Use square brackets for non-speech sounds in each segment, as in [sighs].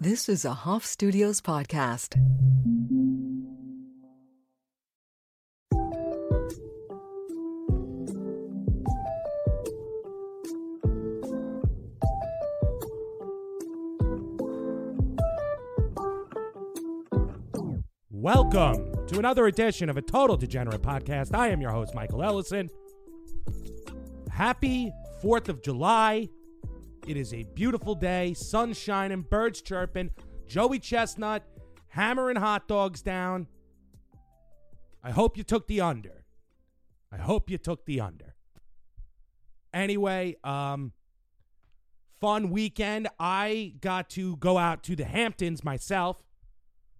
This is a Hoff Studios podcast. Welcome to another edition of a Total Degenerate podcast. I am your host, Michael Ellison. Happy 4th of July. It is a beautiful day, sun shining, birds chirping, Joey Chestnut hammering hot dogs down. I hope you took the under. I hope you took the under. Anyway, um, fun weekend. I got to go out to the Hamptons myself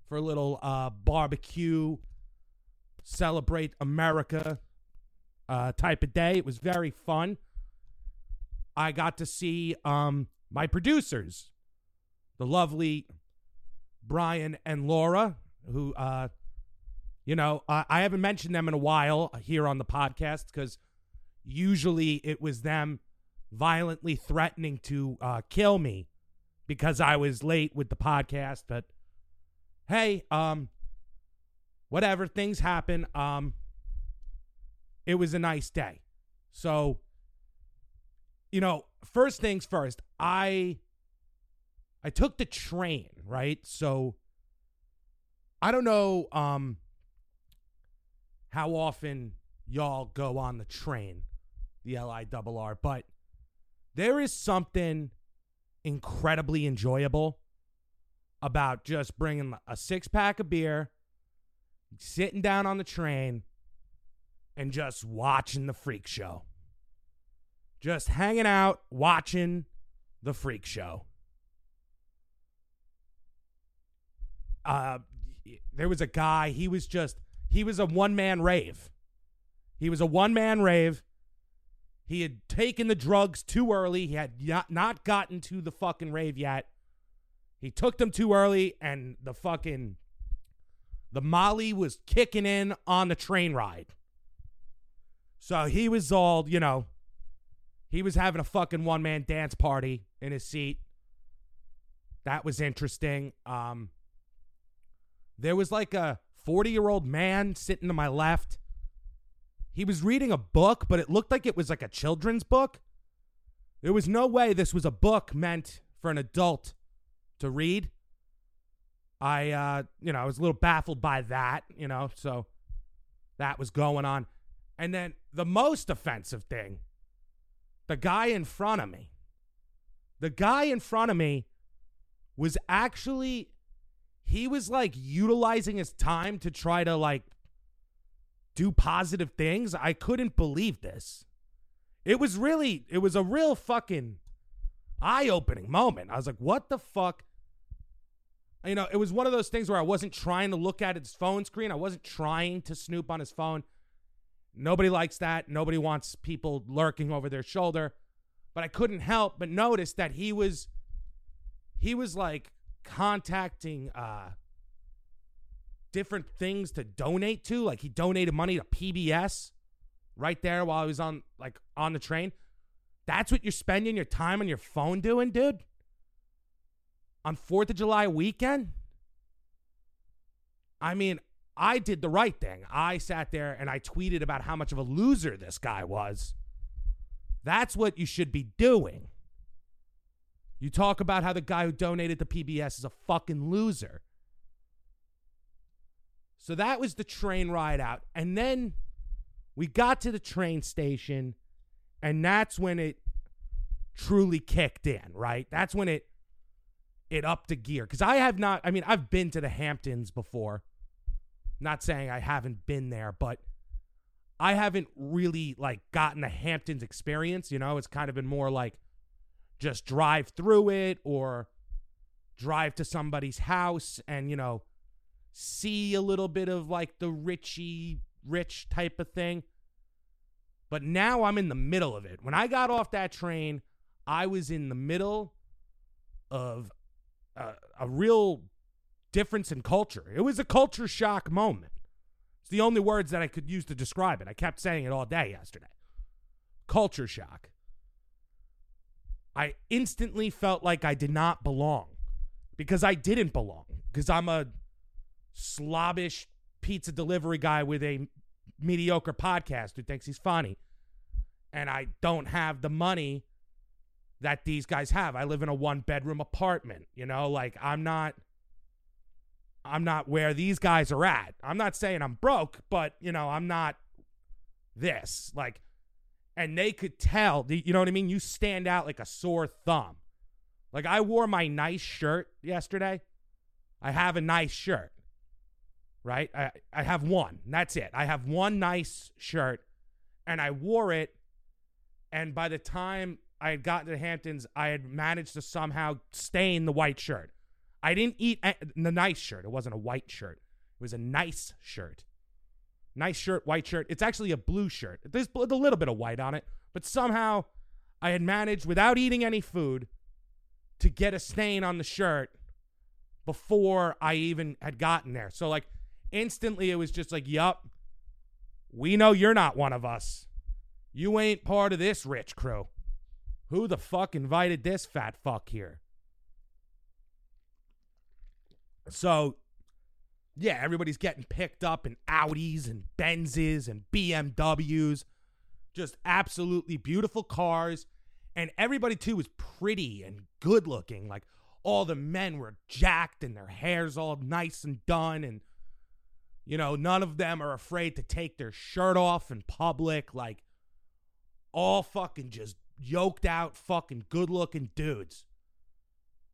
for a little uh, barbecue, celebrate America uh, type of day. It was very fun. I got to see um, my producers, the lovely Brian and Laura, who, uh, you know, I, I haven't mentioned them in a while here on the podcast because usually it was them violently threatening to uh, kill me because I was late with the podcast. But hey, um, whatever, things happen. Um, it was a nice day. So you know, first things first, I I took the train, right? So I don't know um how often y'all go on the train, the L I double R, but there is something incredibly enjoyable about just bringing a six pack of beer, sitting down on the train, and just watching the freak show just hanging out, watching the freak show. Uh, there was a guy, he was just, he was a one man rave. He was a one man rave. He had taken the drugs too early. He had not, not gotten to the fucking rave yet. He took them too early, and the fucking, the Molly was kicking in on the train ride. So he was all, you know, he was having a fucking one man dance party in his seat. That was interesting. Um, there was like a 40 year old man sitting to my left. He was reading a book, but it looked like it was like a children's book. There was no way this was a book meant for an adult to read. I, uh, you know, I was a little baffled by that, you know, so that was going on. And then the most offensive thing the guy in front of me, the guy in front of me was actually, he was like utilizing his time to try to like do positive things. I couldn't believe this. It was really, it was a real fucking eye opening moment. I was like, what the fuck? You know, it was one of those things where I wasn't trying to look at his phone screen. I wasn't trying to snoop on his phone. Nobody likes that. Nobody wants people lurking over their shoulder. But I couldn't help but notice that he was he was like contacting uh different things to donate to. Like he donated money to PBS right there while he was on like on the train. That's what you're spending your time on your phone doing, dude? On 4th of July weekend? I mean, I did the right thing. I sat there and I tweeted about how much of a loser this guy was. That's what you should be doing. You talk about how the guy who donated to PBS is a fucking loser. So that was the train ride out. And then we got to the train station, and that's when it truly kicked in, right? That's when it it upped a gear. Because I have not, I mean, I've been to the Hamptons before. Not saying I haven't been there, but I haven't really like gotten the Hamptons experience. You know, it's kind of been more like just drive through it or drive to somebody's house and, you know, see a little bit of like the richy rich type of thing. But now I'm in the middle of it. When I got off that train, I was in the middle of a, a real difference in culture. It was a culture shock moment. It's the only words that I could use to describe it. I kept saying it all day yesterday. Culture shock. I instantly felt like I did not belong. because I didn't belong. Because I'm a slobbish pizza delivery guy with a mediocre podcast who thinks he's funny. And I don't have the money that these guys have. I live in a one bedroom apartment, you know, like I'm not I'm not where these guys are at. I'm not saying I'm broke, but you know, I'm not this. Like and they could tell, you know what I mean? You stand out like a sore thumb. Like I wore my nice shirt yesterday. I have a nice shirt. Right? I I have one. That's it. I have one nice shirt and I wore it and by the time I had gotten to the Hamptons, I had managed to somehow stain the white shirt. I didn't eat the nice shirt. It wasn't a white shirt. It was a nice shirt. Nice shirt, white shirt. It's actually a blue shirt. There's a little bit of white on it, but somehow I had managed, without eating any food, to get a stain on the shirt before I even had gotten there. So, like, instantly it was just like, yup, we know you're not one of us. You ain't part of this rich crew. Who the fuck invited this fat fuck here? So, yeah, everybody's getting picked up in Audis and Benzes and BMWs. Just absolutely beautiful cars. And everybody, too, was pretty and good looking. Like, all the men were jacked and their hair's all nice and done. And, you know, none of them are afraid to take their shirt off in public. Like, all fucking just yoked out, fucking good looking dudes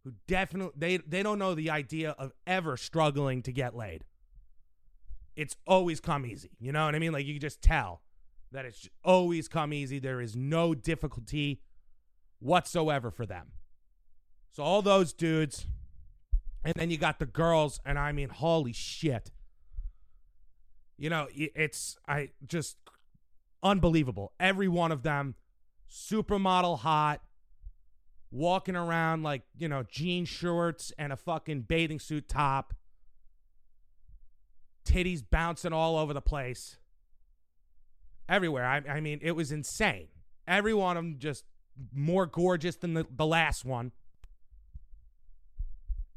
who definitely they they don't know the idea of ever struggling to get laid. It's always come easy. You know what I mean? Like you just tell that it's always come easy. There is no difficulty whatsoever for them. So all those dudes and then you got the girls and I mean holy shit. You know, it's I just unbelievable. Every one of them supermodel hot, walking around like, you know, jean shorts and a fucking bathing suit top, titties bouncing all over the place. Everywhere. I, I mean, it was insane. Every one of them just more gorgeous than the, the last one.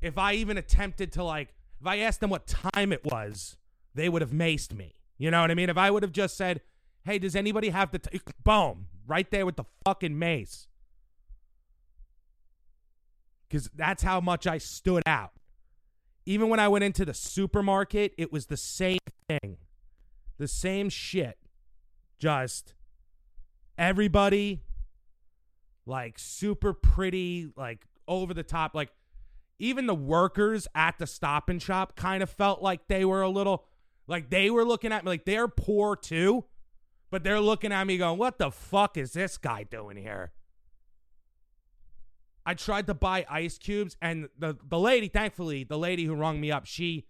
If I even attempted to, like, if I asked them what time it was, they would have maced me. You know what I mean? If I would have just said, hey, does anybody have the, t-? boom, right there with the fucking mace. Because that's how much I stood out. Even when I went into the supermarket, it was the same thing. The same shit. Just everybody, like, super pretty, like, over the top. Like, even the workers at the stop and shop kind of felt like they were a little, like, they were looking at me like they're poor too but they're looking at me going, what the fuck is this guy doing here? I tried to buy ice cubes, and the, the lady, thankfully, the lady who rung me up, she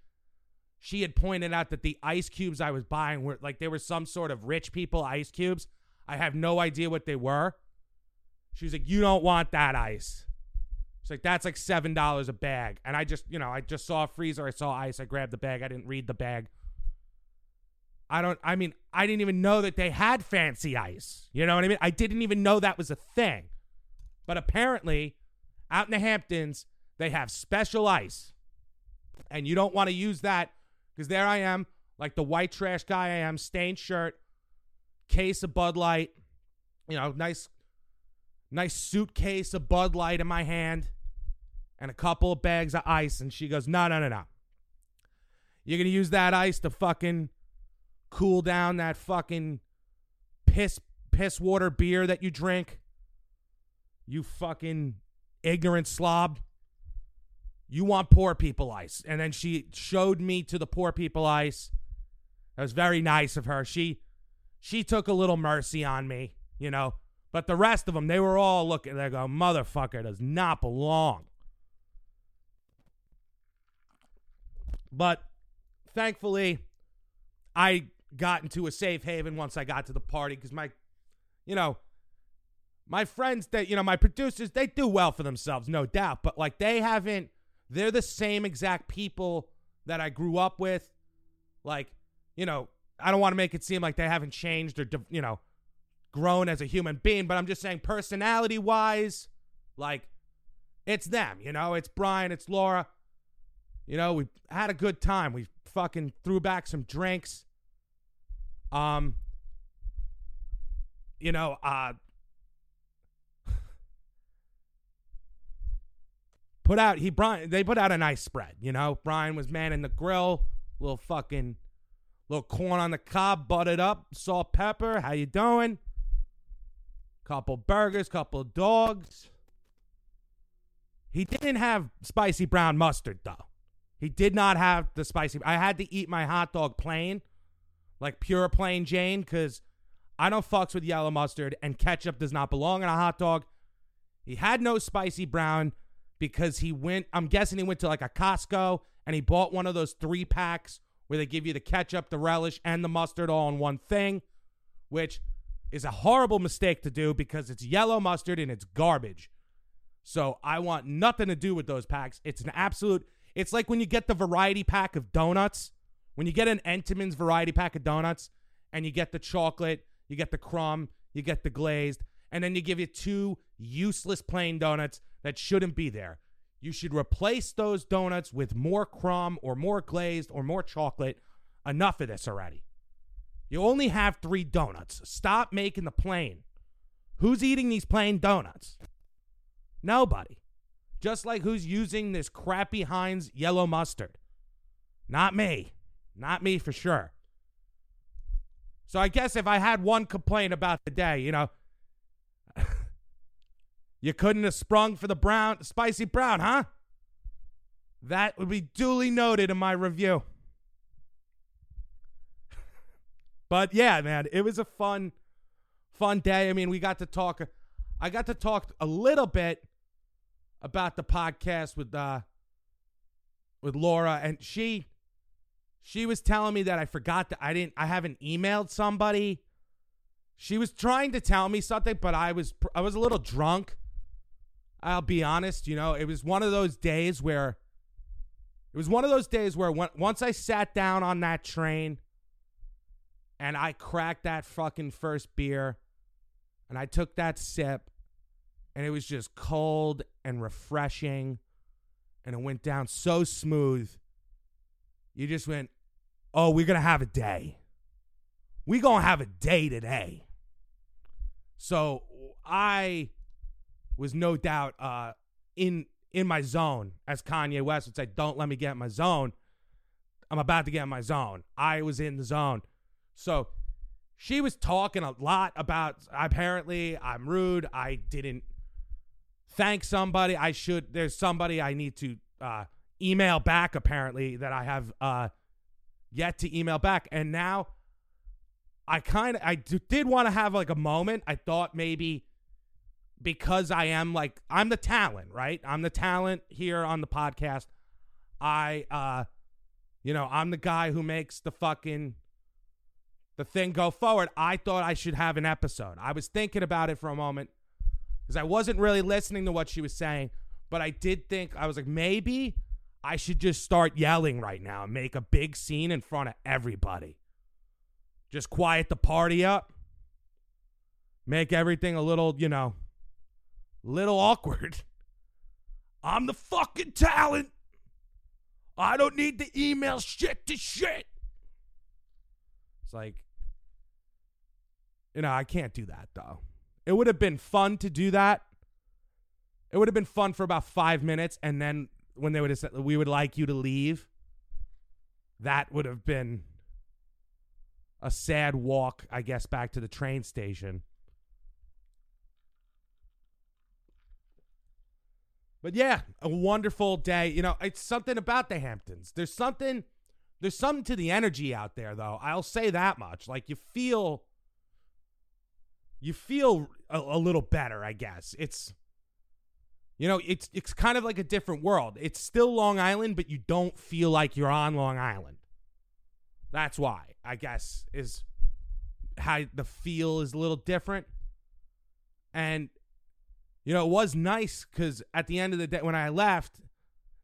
she had pointed out that the ice cubes I was buying were like they were some sort of rich people ice cubes. I have no idea what they were. She was like, You don't want that ice. She's like, That's like seven dollars a bag. And I just, you know, I just saw a freezer, I saw ice, I grabbed the bag, I didn't read the bag. I don't, I mean, I didn't even know that they had fancy ice. You know what I mean? I didn't even know that was a thing. But apparently, out in the Hamptons, they have special ice. And you don't want to use that because there I am, like the white trash guy I am, stained shirt, case of Bud Light, you know, nice, nice suitcase of Bud Light in my hand, and a couple of bags of ice. And she goes, No, no, no, no. You're going to use that ice to fucking cool down that fucking piss piss water beer that you drink. You fucking ignorant slob. You want poor people ice. And then she showed me to the poor people ice. That was very nice of her. She she took a little mercy on me, you know. But the rest of them, they were all looking. They go, motherfucker does not belong. But thankfully, I got into a safe haven once I got to the party because my, you know, my friends that, you know, my producers, they do well for themselves, no doubt. But like they haven't, they're the same exact people that I grew up with. Like, you know, I don't want to make it seem like they haven't changed or, you know, grown as a human being, but I'm just saying personality wise, like, it's them, you know, it's Brian, it's Laura. You know, we had a good time. We fucking threw back some drinks. Um, you know, uh, put out he Brian they put out a nice spread, you know. Brian was manning the grill, little fucking little corn on the cob, buttered up, salt, pepper. How you doing? Couple burgers, couple dogs. He didn't have spicy brown mustard though. He did not have the spicy. I had to eat my hot dog plain, like pure plain Jane, because I don't fucks with yellow mustard and ketchup does not belong in a hot dog. He had no spicy brown because he went, I'm guessing he went to like a Costco and he bought one of those three packs where they give you the ketchup, the relish, and the mustard all in one thing, which is a horrible mistake to do because it's yellow mustard and it's garbage. So I want nothing to do with those packs. It's an absolute, it's like when you get the variety pack of donuts, when you get an Entenmann's variety pack of donuts and you get the chocolate, you get the crumb, you get the glazed, and then you give you two useless plain donuts that shouldn't be there. You should replace those donuts with more crumb or more glazed or more chocolate. Enough of this already. You only have three donuts. Stop making the plain. Who's eating these plain donuts? Nobody. Just like who's using this crappy Heinz yellow mustard. Not me. Not me for sure. So I guess if I had one complaint about the day, you know, you couldn't have sprung for the brown, spicy brown, huh? That would be duly noted in my review. [laughs] but yeah, man, it was a fun, fun day. I mean, we got to talk. I got to talk a little bit about the podcast with uh with Laura, and she she was telling me that I forgot that I didn't I haven't emailed somebody. She was trying to tell me something, but I was I was a little drunk. I'll be honest, you know, it was one of those days where it was one of those days where when, once I sat down on that train and I cracked that fucking first beer and I took that sip and it was just cold and refreshing and it went down so smooth. You just went, "Oh, we're going to have a day. We're going to have a day today." So, I was no doubt uh, in in my zone, as Kanye West would say. Don't let me get in my zone. I'm about to get in my zone. I was in the zone. So she was talking a lot about apparently I'm rude. I didn't thank somebody. I should. There's somebody I need to uh, email back. Apparently that I have uh, yet to email back, and now I kind of I did want to have like a moment. I thought maybe because I am like I'm the talent, right? I'm the talent here on the podcast. I uh you know, I'm the guy who makes the fucking the thing go forward. I thought I should have an episode. I was thinking about it for a moment cuz I wasn't really listening to what she was saying, but I did think I was like maybe I should just start yelling right now and make a big scene in front of everybody. Just quiet the party up. Make everything a little, you know, little awkward. I'm the fucking talent. I don't need to email shit to shit. It's like, you know, I can't do that though. It would have been fun to do that. It would have been fun for about five minutes, and then when they would have said we would like you to leave, that would have been a sad walk, I guess, back to the train station. But yeah, a wonderful day. You know, it's something about the Hamptons. There's something there's something to the energy out there though. I'll say that much. Like you feel you feel a, a little better, I guess. It's you know, it's it's kind of like a different world. It's still Long Island, but you don't feel like you're on Long Island. That's why, I guess, is how the feel is a little different. And you know, it was nice because at the end of the day, when I left,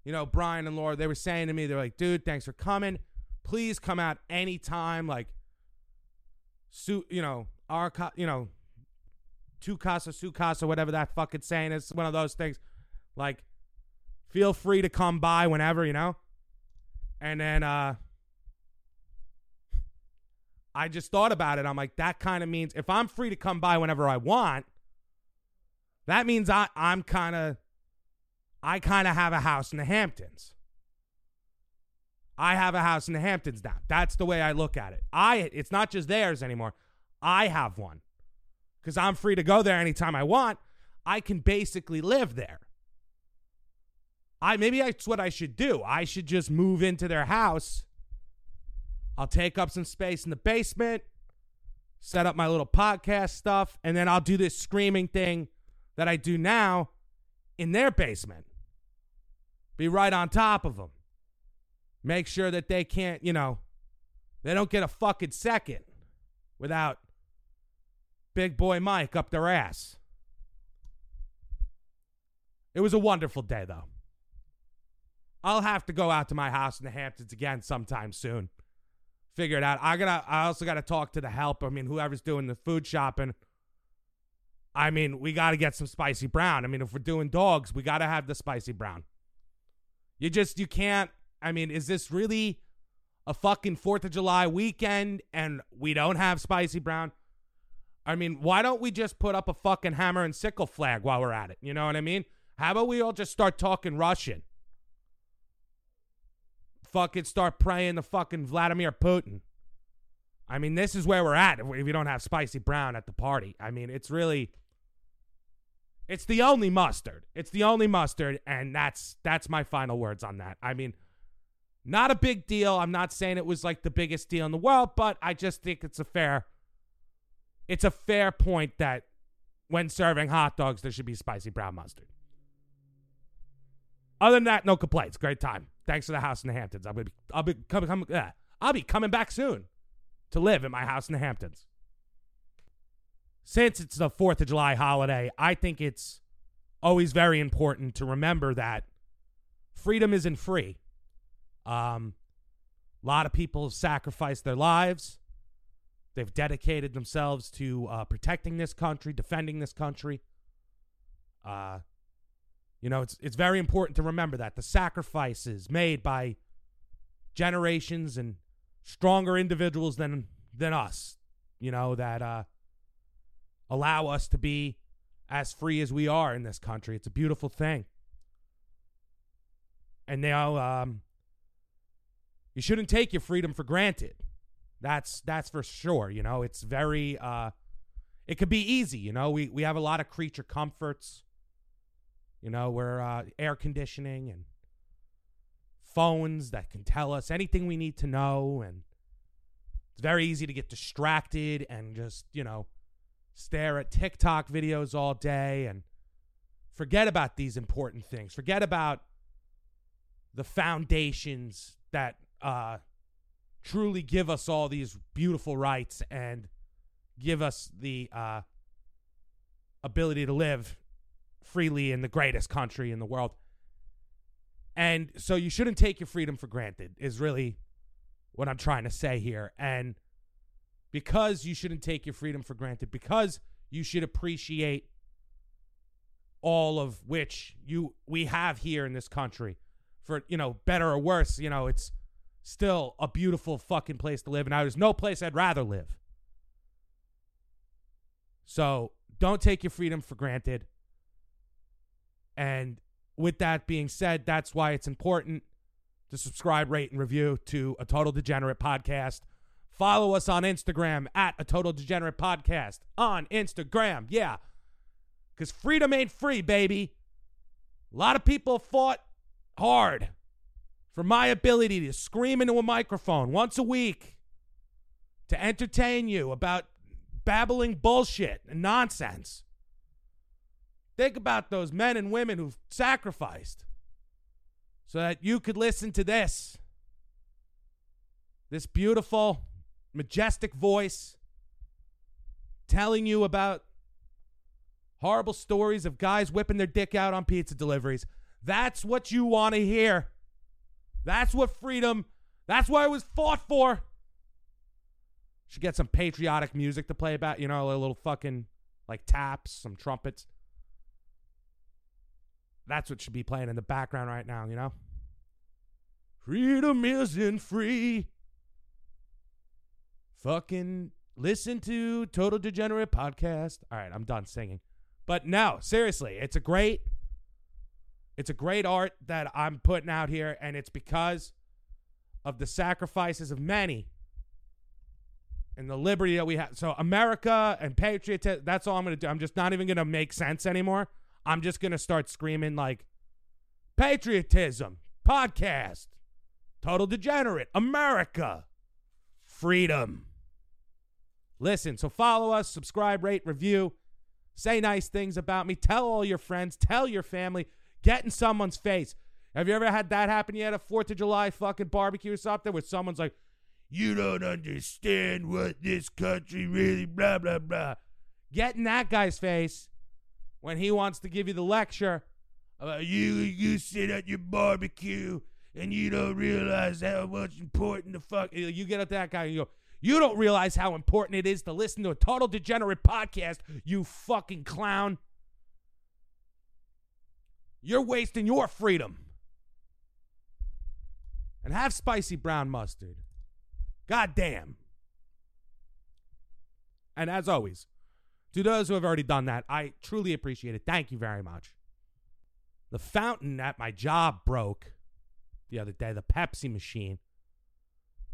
you know, Brian and Laura, they were saying to me, they're like, dude, thanks for coming. Please come out anytime. Like, su- you know, our, you know, tu casa, su casa, whatever that fucking saying is. One of those things. Like, feel free to come by whenever, you know? And then uh I just thought about it. I'm like, that kind of means if I'm free to come by whenever I want, that means I, I'm kind of, I kind of have a house in the Hamptons. I have a house in the Hamptons now. That's the way I look at it. I, it's not just theirs anymore. I have one because I'm free to go there anytime I want. I can basically live there. I maybe that's what I should do. I should just move into their house I'll take up some space in the basement, set up my little podcast stuff, and then I'll do this screaming thing that I do now in their basement. Be right on top of them. Make sure that they can't, you know, they don't get a fucking second without Big Boy Mike up their ass. It was a wonderful day, though. I'll have to go out to my house in the Hamptons again sometime soon figure it out. I gotta. I also gotta talk to the help. I mean, whoever's doing the food shopping. I mean, we got to get some spicy brown. I mean, if we're doing dogs, we got to have the spicy brown. You just you can't. I mean, is this really a fucking Fourth of July weekend and we don't have spicy brown? I mean, why don't we just put up a fucking hammer and sickle flag while we're at it? You know what I mean? How about we all just start talking Russian? fucking start praying to fucking Vladimir Putin. I mean, this is where we're at if we don't have spicy brown at the party. I mean, it's really it's the only mustard. It's the only mustard and that's that's my final words on that. I mean, not a big deal. I'm not saying it was like the biggest deal in the world, but I just think it's a fair it's a fair point that when serving hot dogs there should be spicy brown mustard. Other than that, no complaints. Great time. Thanks for the house in the Hamptons. Gonna be, I'll be coming, come, uh, I'll be coming back soon to live in my house in the Hamptons. Since it's the Fourth of July holiday, I think it's always very important to remember that freedom isn't free. Um, a lot of people have sacrificed their lives. They've dedicated themselves to uh, protecting this country, defending this country. Uh, you know, it's it's very important to remember that the sacrifices made by generations and stronger individuals than than us, you know, that uh, allow us to be as free as we are in this country. It's a beautiful thing. And now um, you shouldn't take your freedom for granted. That's that's for sure. You know, it's very uh, it could be easy. You know, we we have a lot of creature comforts. You know, we're uh, air conditioning and phones that can tell us anything we need to know. And it's very easy to get distracted and just, you know, stare at TikTok videos all day and forget about these important things. Forget about the foundations that uh, truly give us all these beautiful rights and give us the uh, ability to live freely in the greatest country in the world. And so you shouldn't take your freedom for granted, is really what I'm trying to say here. And because you shouldn't take your freedom for granted, because you should appreciate all of which you we have here in this country. For you know better or worse you know it's still a beautiful fucking place to live. And there's no place i'd rather live. So don't take your freedom for granted. And with that being said, that's why it's important to subscribe, rate, and review to a Total Degenerate podcast. Follow us on Instagram at a Total Degenerate podcast on Instagram. Yeah. Because freedom ain't free, baby. A lot of people fought hard for my ability to scream into a microphone once a week to entertain you about babbling bullshit and nonsense. Think about those men and women who've sacrificed so that you could listen to this. This beautiful, majestic voice telling you about horrible stories of guys whipping their dick out on pizza deliveries. That's what you want to hear. That's what freedom, that's why it was fought for. Should get some patriotic music to play about, you know, a little fucking like taps, some trumpets. That's what should be playing in the background right now, you know? Freedom isn't free. Fucking listen to Total Degenerate podcast. All right, I'm done singing. But no, seriously, it's a great it's a great art that I'm putting out here and it's because of the sacrifices of many and the liberty that we have. So America and patriotism, that's all I'm going to do. I'm just not even going to make sense anymore. I'm just going to start screaming like patriotism, podcast, total degenerate, America, freedom. Listen, so follow us, subscribe, rate, review, say nice things about me, tell all your friends, tell your family, get in someone's face. Have you ever had that happen yet? A 4th of July fucking barbecue or something where someone's like, you don't understand what this country really blah blah blah. Get in that guy's face when he wants to give you the lecture about you you sit at your barbecue and you don't realize how much important the fuck you get at that guy and you go you don't realize how important it is to listen to a total degenerate podcast, you fucking clown. You're wasting your freedom. And have spicy brown mustard. God damn. And as always, to those who have already done that, I truly appreciate it. Thank you very much. The fountain at my job broke the other day, the Pepsi machine.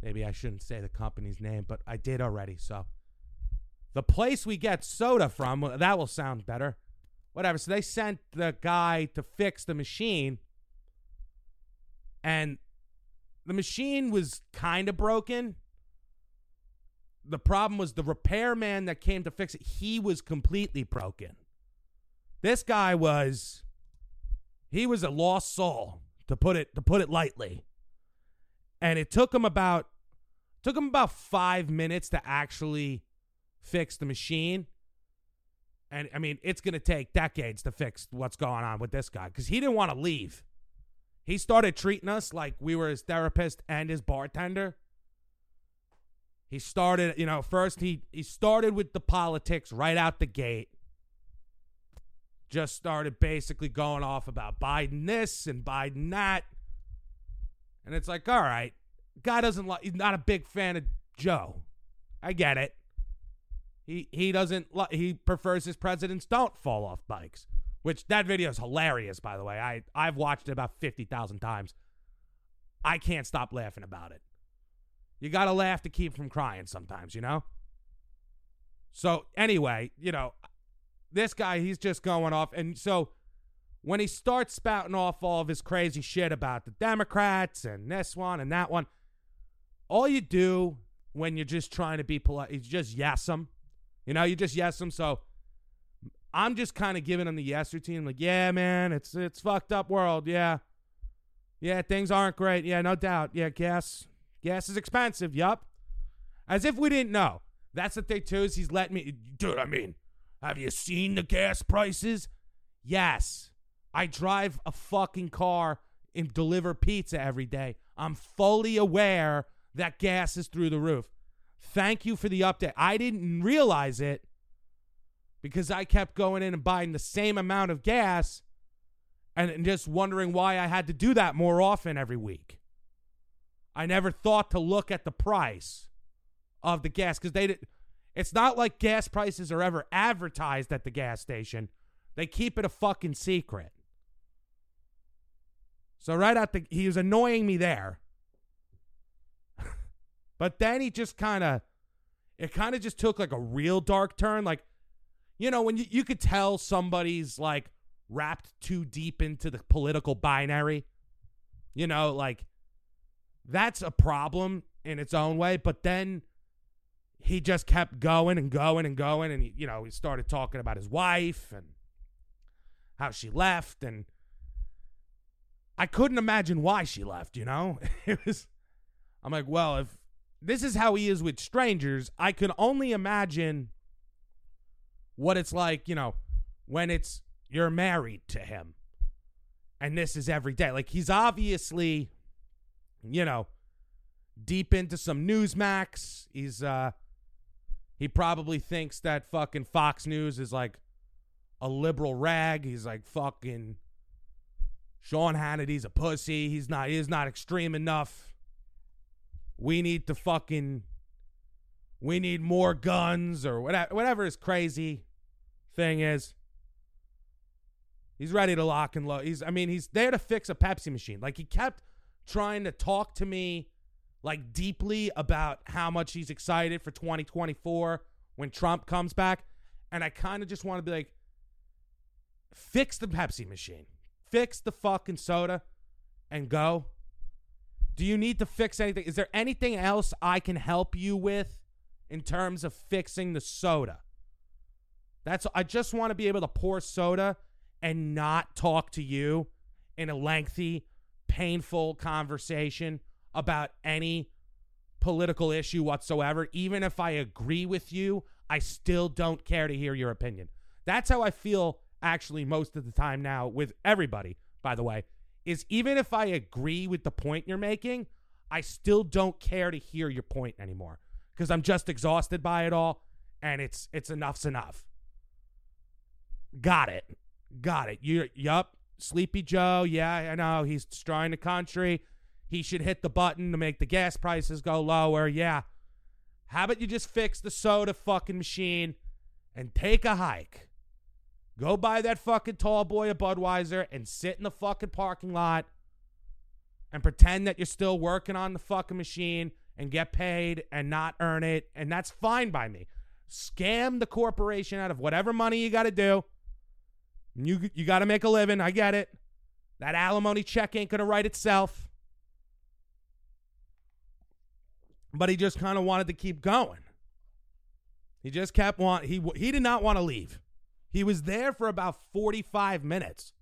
Maybe I shouldn't say the company's name, but I did already. So the place we get soda from, that will sound better. Whatever. So they sent the guy to fix the machine. And the machine was kind of broken. The problem was the repairman that came to fix it, he was completely broken. This guy was he was a lost soul, to put it to put it lightly. And it took him about took him about 5 minutes to actually fix the machine. And I mean, it's going to take decades to fix what's going on with this guy cuz he didn't want to leave. He started treating us like we were his therapist and his bartender. He started, you know, first he he started with the politics right out the gate. Just started basically going off about Biden this and Biden that. And it's like, all right, guy doesn't like he's not a big fan of Joe. I get it. He he doesn't li- he prefers his presidents don't fall off bikes. Which that video is hilarious, by the way. I I've watched it about fifty thousand times. I can't stop laughing about it. You gotta laugh to keep from crying sometimes, you know. So anyway, you know, this guy he's just going off, and so when he starts spouting off all of his crazy shit about the Democrats and this one and that one, all you do when you're just trying to be polite is just yes them. You know, you just yes them. So I'm just kind of giving him the yes routine. I'm like, yeah, man, it's it's fucked up world. Yeah, yeah, things aren't great. Yeah, no doubt. Yeah, gas gas is expensive. Yup. As if we didn't know. That's the thing too. Is he's letting me, dude. I mean, have you seen the gas prices? Yes. I drive a fucking car and deliver pizza every day. I'm fully aware that gas is through the roof. Thank you for the update. I didn't realize it because I kept going in and buying the same amount of gas and, just wondering why I had to do that more often every week. I never thought to look at the price of the gas because they did. It's not like gas prices are ever advertised at the gas station. They keep it a fucking secret. So right out the he was annoying me there. [laughs] but then he just kind of it kind of just took like a real dark turn like you know when you, you could tell somebody's like wrapped too deep into the political binary. You know, like that's a problem in its own way, but then he just kept going and going and going and you know, he started talking about his wife and how she left and I couldn't imagine why she left, you know? [laughs] It was I'm like, well, if this is how he is with strangers, I can only imagine what it's like, you know, when it's you're married to him. And this is every day. Like he's obviously you know, deep into some Newsmax. He's uh he probably thinks that fucking Fox News is like a liberal rag. He's like fucking Sean Hannity's a pussy. He's not he's not extreme enough. We need to fucking we need more guns or whatever whatever his crazy thing is. He's ready to lock and load. He's I mean, he's there to fix a Pepsi machine. Like he kept trying to talk to me like deeply about how much he's excited for 2024 when Trump comes back. And I kind of just want to be like, fix the Pepsi machine, fix the fucking soda, and go. Do you need to fix anything? Is there anything else I can help you with in terms of fixing the soda? That's I just want to be able to pour soda and not talk to you in a lengthy, painful conversation about any political issue whatsoever. Even if I agree with you, I still don't care to hear your opinion. That's how I feel actually most of the time now with everybody, by the way, is even if I agree with the point you're making, I still don't care to hear your point anymore because I'm just exhausted by it all and it's it's enough's enough. Got it. Got it. You yup. Sleepy Joe, yeah, I know. He's destroying the country. He should hit the button to make the gas prices go lower. Yeah. How about you just fix the soda fucking machine and take a hike? Go buy that fucking tall boy a Budweiser and sit in the fucking parking lot and pretend that you're still working on the fucking machine and get paid and not earn it. And that's fine by me. Scam the corporation out of whatever money you got to do. You, you got to make a living. I get it. That alimony check ain't going to write itself. But he just kind of wanted to keep going. He just kept want he he did not want to leave. He was there for about 45 minutes.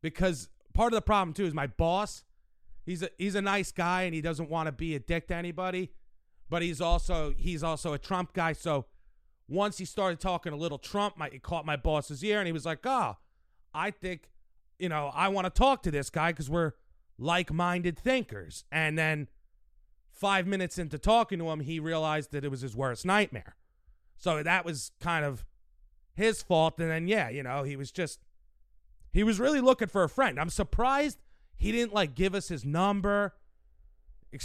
Because part of the problem too is my boss, he's a he's a nice guy and he doesn't want to be a dick to anybody, but he's also he's also a Trump guy, so once he started talking a little Trump, my, it caught my boss's ear and he was like, "Oh, I think you know, I want to talk to this guy cuz we're like-minded thinkers." And then 5 minutes into talking to him, he realized that it was his worst nightmare. So that was kind of his fault. And then, yeah, you know, he was just, he was really looking for a friend. I'm surprised he didn't like give us his number.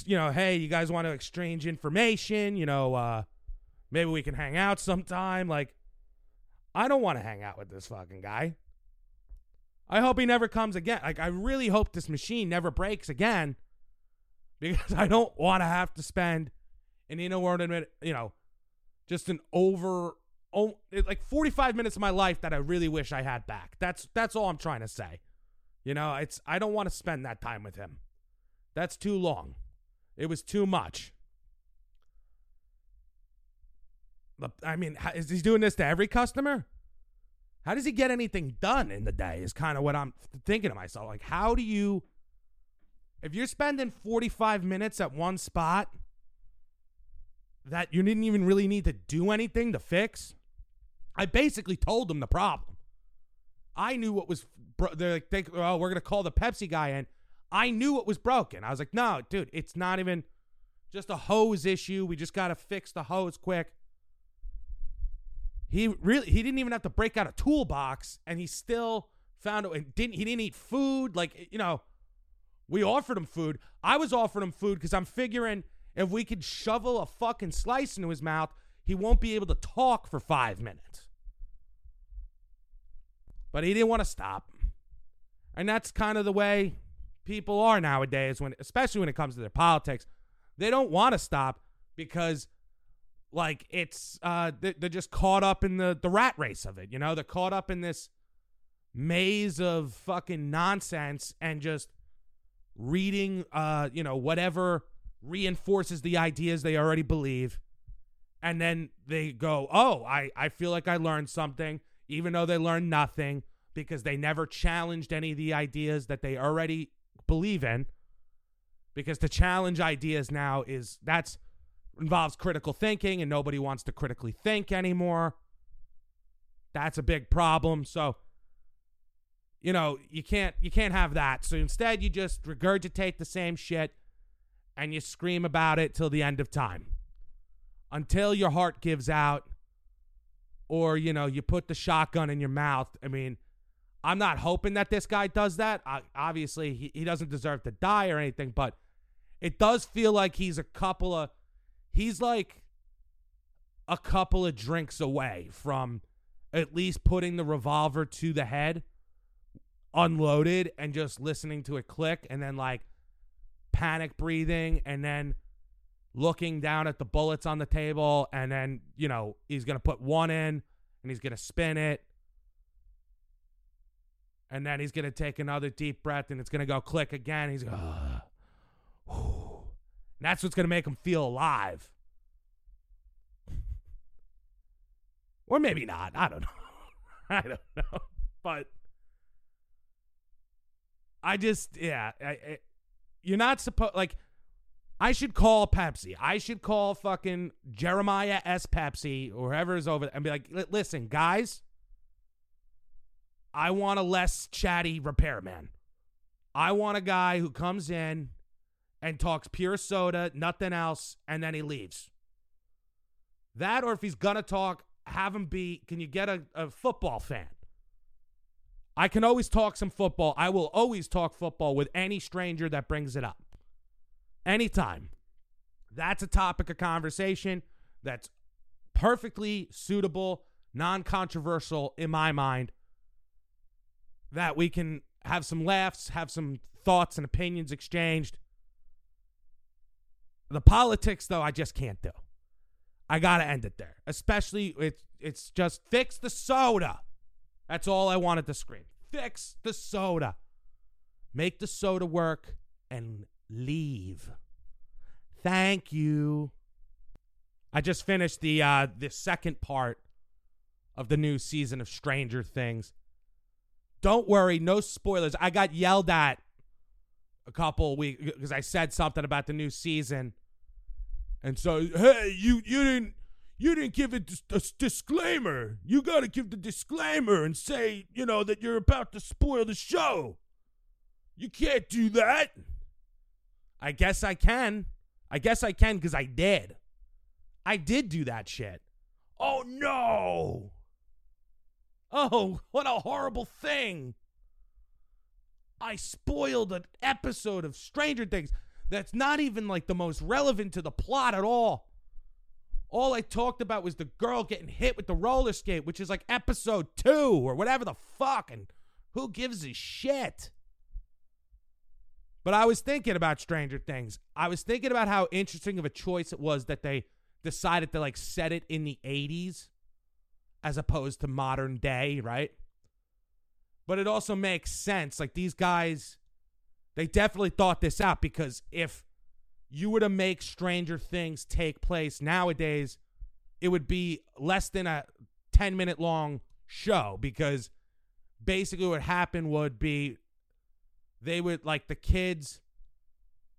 You know, hey, you guys want to exchange information? You know, uh, maybe we can hang out sometime. Like, I don't want to hang out with this fucking guy. I hope he never comes again. Like, I really hope this machine never breaks again [laughs] because I don't want to have to spend an inordinate, you know, just an over oh, like 45 minutes of my life that I really wish I had back. That's that's all I'm trying to say. You know, it's I don't want to spend that time with him. That's too long. It was too much. I mean, is he doing this to every customer? How does he get anything done in the day? Is kind of what I'm thinking to myself. Like, how do you, if you're spending 45 minutes at one spot that you didn't even really need to do anything to fix, I basically told them the problem. I knew what was. Bro- they're like, they, oh, we're gonna call the Pepsi guy in. I knew what was broken. I was like, no, dude, it's not even just a hose issue. We just gotta fix the hose quick. He really, he didn't even have to break out a toolbox, and he still found it. And didn't he didn't eat food? Like you know, we offered him food. I was offering him food because I'm figuring if we could shovel a fucking slice into his mouth, he won't be able to talk for five minutes. But he didn't want to stop. And that's kind of the way people are nowadays when especially when it comes to their politics. They don't want to stop because like it's uh they're just caught up in the the rat race of it, you know? They're caught up in this maze of fucking nonsense and just reading uh you know whatever reinforces the ideas they already believe and then they go oh i i feel like i learned something even though they learned nothing because they never challenged any of the ideas that they already believe in. Because to challenge ideas now is that's involves critical thinking and nobody wants to critically think anymore. That's a big problem. So you know, you can't you can't have that. So instead you just regurgitate the same shit and you scream about it till the end of time. Until your heart gives out or you know you put the shotgun in your mouth i mean I'm not hoping that this guy does that. I, obviously, he, he doesn't deserve to die or anything, but it does feel like he's a couple of he's like a couple of drinks away from at least putting the revolver to the head unloaded and just listening to it click and then like panic breathing and then looking down at the bullets on the table and then you know he's going to put one in and he's going to spin it. And then he's going to take another deep breath and it's going to go click again. He's going [sighs] to that's what's going to make him feel alive. [laughs] Or maybe not. I don't [laughs] know. I don't know. But I just yeah, I, I, you're not supposed like. I should call Pepsi. I should call fucking Jeremiah S. Pepsi or whoever is over there and be like, listen, guys, I want a less chatty repairman. I want a guy who comes in and talks pure soda, nothing else, and then he leaves. That, or if he's gonna talk, have him be. Can you get a, a football fan? I can always talk some football. I will always talk football with any stranger that brings it up. Anytime. That's a topic of conversation that's perfectly suitable, non controversial in my mind, that we can have some laughs, have some thoughts and opinions exchanged. The politics, though, I just can't do. I got to end it there. Especially, it's, it's just fix the soda. That's all I wanted to scream. Fix the soda. Make the soda work and leave. Thank you. I just finished the uh the second part of the new season of Stranger Things. Don't worry, no spoilers. I got yelled at a couple weeks because I said something about the new season. And so, hey, you you didn't you didn't give a, a disclaimer. You got to give the disclaimer and say, you know, that you're about to spoil the show. You can't do that. I guess I can. I guess I can because I did. I did do that shit. Oh no. Oh, what a horrible thing. I spoiled an episode of Stranger Things that's not even like the most relevant to the plot at all. All I talked about was the girl getting hit with the roller skate, which is like episode two or whatever the fuck. And who gives a shit? But I was thinking about Stranger Things. I was thinking about how interesting of a choice it was that they decided to like set it in the 80s as opposed to modern day, right? But it also makes sense. Like these guys, they definitely thought this out because if you were to make Stranger Things take place nowadays, it would be less than a 10 minute long show because basically what happened would be they would like the kids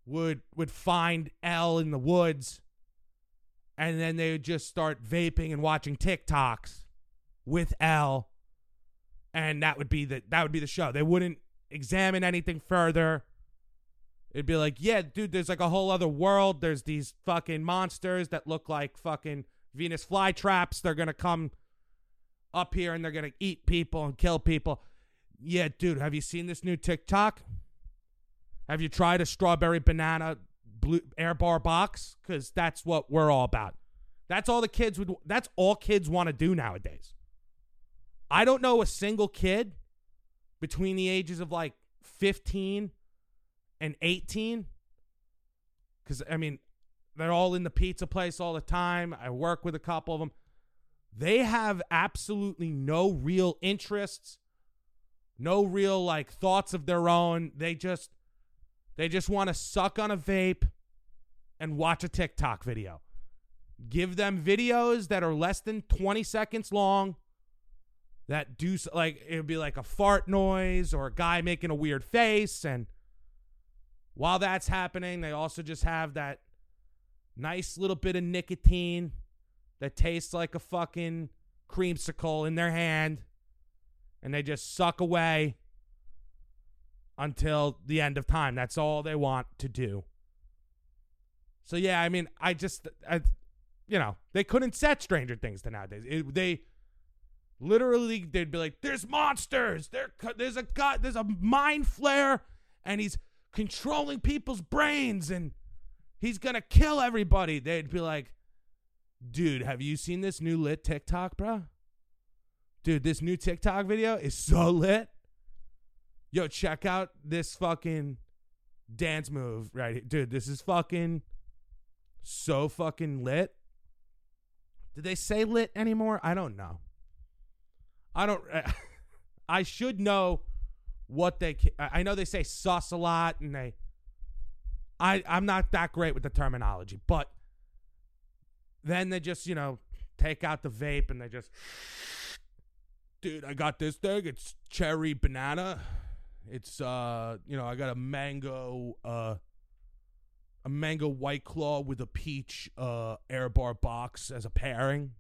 would would find El in the woods and then they would just start vaping and watching TikToks with El and that would be the that would be the show. They wouldn't examine anything further. It'd be like, yeah, dude, there's like a whole other world. There's these fucking monsters that look like fucking Venus flytraps. They're gonna come up here and they're gonna eat people and kill people. Yeah, dude, have you seen this new TikTok? Have you tried a strawberry banana blue air bar box? Because that's what we're all about. That's all the kids would. That's all kids want to do nowadays. I don't know a single kid between the ages of like 15 and 18 because i mean they're all in the pizza place all the time i work with a couple of them they have absolutely no real interests no real like thoughts of their own. They just they just want to suck on a vape and watch a tiktok video. Give them videos that are less than 20 seconds long that do like it would be like a fart noise or a guy making a weird face. And while that's happening, they also just have that nice little bit of nicotine that tastes like a fucking creamsicle in their hand. And they just suck away until the end of time. That's all they want to do. So yeah, I mean, I just, I, you know, they couldn't set Stranger Things to nowadays. It, they, Literally, they'd be like, "There's monsters. There, there's a god. There's a Mind Flayer, and he's controlling people's brains, and he's gonna kill everybody." They'd be like, "Dude, have you seen this new lit TikTok, bro? Dude, this new TikTok video is so lit. Yo, check out this fucking dance move right here. Dude, this is fucking so fucking lit. Did they say lit anymore? I don't know. I don't. [laughs] I should know what they. I know they say sus a lot, and they. I I'm not that great with the terminology, but then they just you know take out the vape and they just. Dude, I got this thing. It's cherry banana. It's uh, you know, I got a mango uh a mango white claw with a peach uh air bar box as a pairing.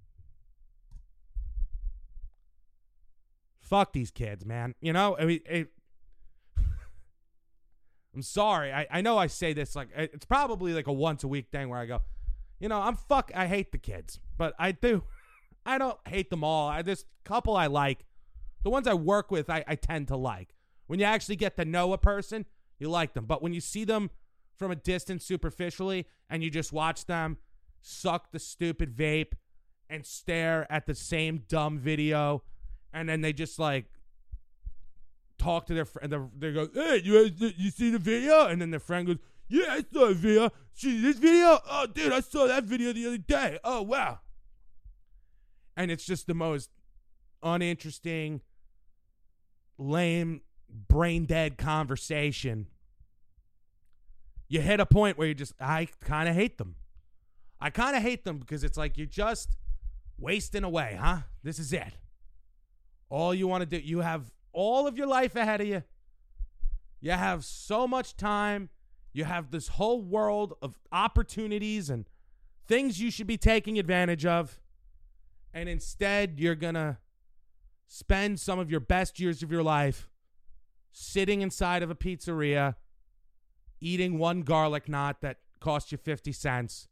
Fuck these kids, man. You know, I mean, it, [laughs] I'm sorry. I, I know I say this like it's probably like a once a week thing where I go, you know, I'm fuck. I hate the kids, but I do. [laughs] I don't hate them all. I just couple I like. The ones I work with, I, I tend to like. When you actually get to know a person, you like them. But when you see them from a distance superficially and you just watch them suck the stupid vape and stare at the same dumb video and then they just like talk to their friend they go hey you you see the video and then their friend goes yeah i saw the video see this video oh dude i saw that video the other day oh wow and it's just the most uninteresting lame brain dead conversation you hit a point where you just I kind of hate them. I kind of hate them because it's like you're just wasting away, huh? This is it. All you want to do, you have all of your life ahead of you. You have so much time. You have this whole world of opportunities and things you should be taking advantage of. And instead, you're going to spend some of your best years of your life sitting inside of a pizzeria eating one garlic knot that cost you 50 cents,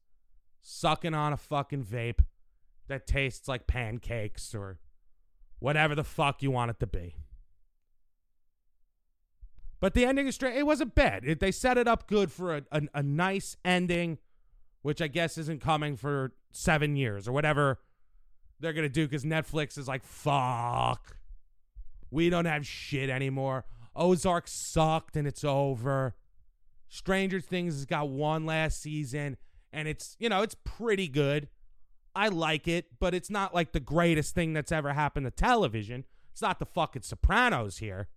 sucking on a fucking vape that tastes like pancakes or whatever the fuck you want it to be. But the ending is straight. It was a bad. It, they set it up good for a, a, a nice ending, which I guess isn't coming for seven years or whatever they're to do because Netflix is like, fuck. We don't have shit anymore. Ozark sucked and it's over. Stranger Things has got one last season, and it's, you know, it's pretty good. I like it, but it's not like the greatest thing that's ever happened to television. It's not the fucking Sopranos here.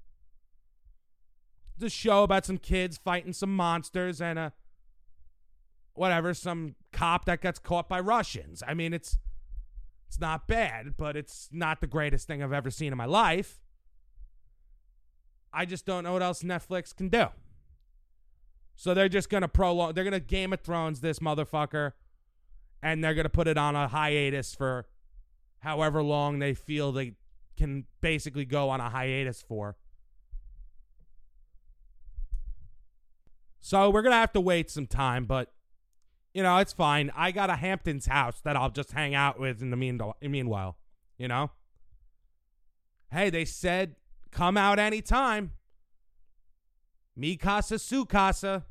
The show about some kids fighting some monsters and a whatever, some cop that gets caught by Russians. I mean, it's it's not bad, but it's not the greatest thing I've ever seen in my life. I just don't know what else Netflix can do. So they're just gonna prolong. They're gonna Game of Thrones this motherfucker, and they're gonna put it on a hiatus for however long they feel they can basically go on a hiatus for. So we're gonna have to wait some time, but you know it's fine. I got a Hamptons house that I'll just hang out with in the meanwhile. You know. Hey, they said come out anytime. Mi casa, su casa.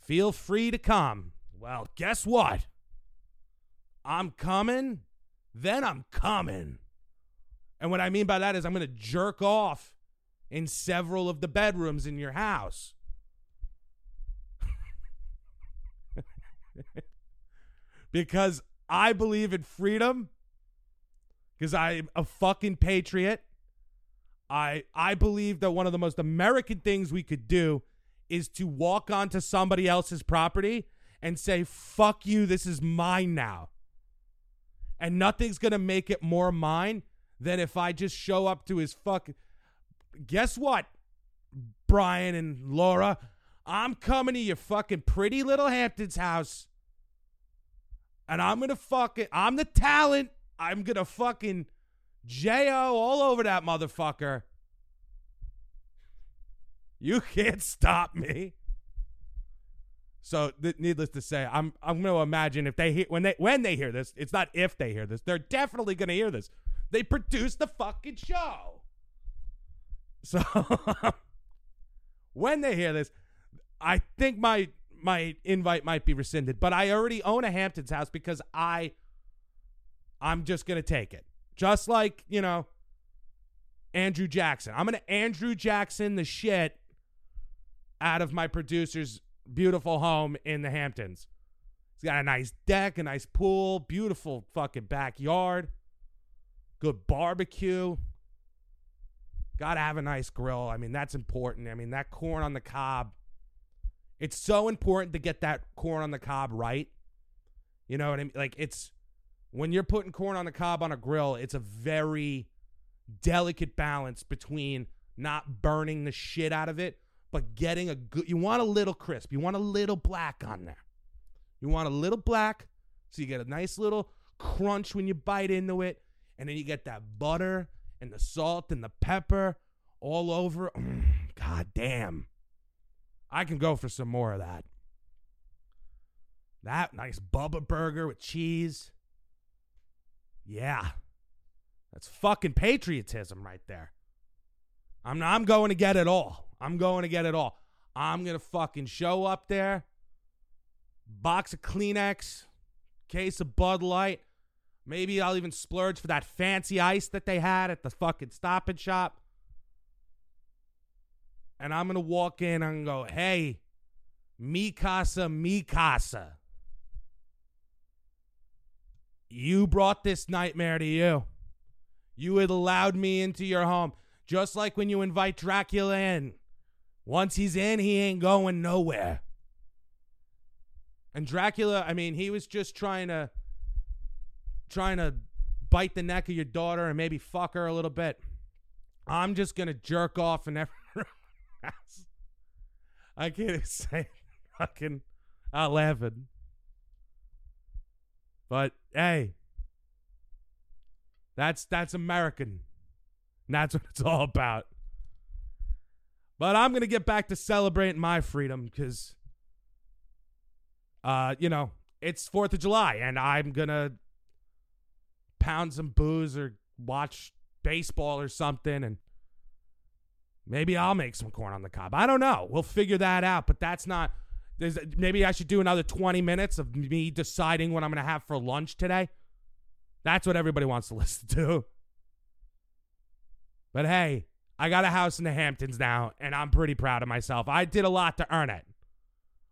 Feel free to come. Well, guess what? I'm coming, then I'm coming. And what I mean by that is I'm going to jerk off in several of the bedrooms in your house. [laughs] because I believe in freedom. Because I'm a fucking patriot. I I believe that one of the most American things we could do is to walk onto somebody else's property and say, fuck you, this is mine now. And nothing's going to make it more mine than if I just show up to his fuck. Guess what, Brian and Laura? I'm coming to your fucking pretty little Hamptons house. And I'm to fucking, I'm the talent. I'm to fucking J.O. all over that motherfucker. You [laughs] can't stop me. So, th- needless to say, I'm I'm going to imagine if they hear when they when they hear this, it's not if they hear this, they're definitely going to hear this. They produced the fucking show. So, [laughs] when they hear this, I think my my invite might be rescinded, but I already own a Hamptons house because I I'm just going to take it. Just like, you know, Andrew Jackson. I'm going to Andrew Jackson the shit out of my producer's beautiful home in the Hamptons. He's got a nice deck, a nice pool, beautiful fucking backyard, good barbecue. Got to have a nice grill. I mean, that's important. I mean, that corn on the cob. It's so important to get that corn on the cob right. You know what I mean? Like, it's when you're putting corn on the cob on a grill, it's a very delicate balance between not burning the shit out of it, but getting a good. You want a little crisp. You want a little black on there. You want a little black, so you get a nice little crunch when you bite into it, and then you get that butter and the salt and the pepper all over. Mm, God damn. I can go for some more of that. That nice Bubba burger with cheese. Yeah. That's fucking patriotism right there. I'm I'm going to get it all. I'm going to get it all. I'm going to fucking show up there. Box of Kleenex, case of Bud Light. Maybe I'll even splurge for that fancy ice that they had at the fucking stop and shop. And I'm to walk in and go, hey, mi casa, mi casa. You brought this nightmare to you. You had allowed me into your home. Just like when you invite Dracula in. Once he's in, he ain't going nowhere. And Dracula, I mean, he was just trying to trying to bite the neck of your daughter and maybe fuck her a little bit. I'm just gonna jerk off and every house. I can't [laughs] say fucking out laughing. But hey, that's that's American. And that's what it's all about. But I'm gonna get back to celebrating my freedom because, uh, you know, it's Fourth of July, and I'm gonna pound some booze or watch baseball or something, and maybe I'll make some corn on the cob. I don't know. We'll figure that out. But that's not. There's maybe I should do another 20 minutes of me deciding what I'm gonna have for lunch today. That's what everybody wants to [laughs] listen to. But hey, I got a house in the Hamptons now, and I'm pretty proud of myself. I did a lot to earn it.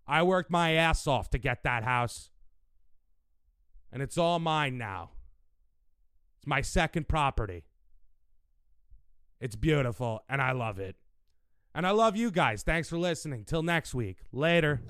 I worked my ass off to get that house. And it's all mine now. It's my second property. It's beautiful, and I love it. And I love you guys. Thanks for listening. Till next week. Later.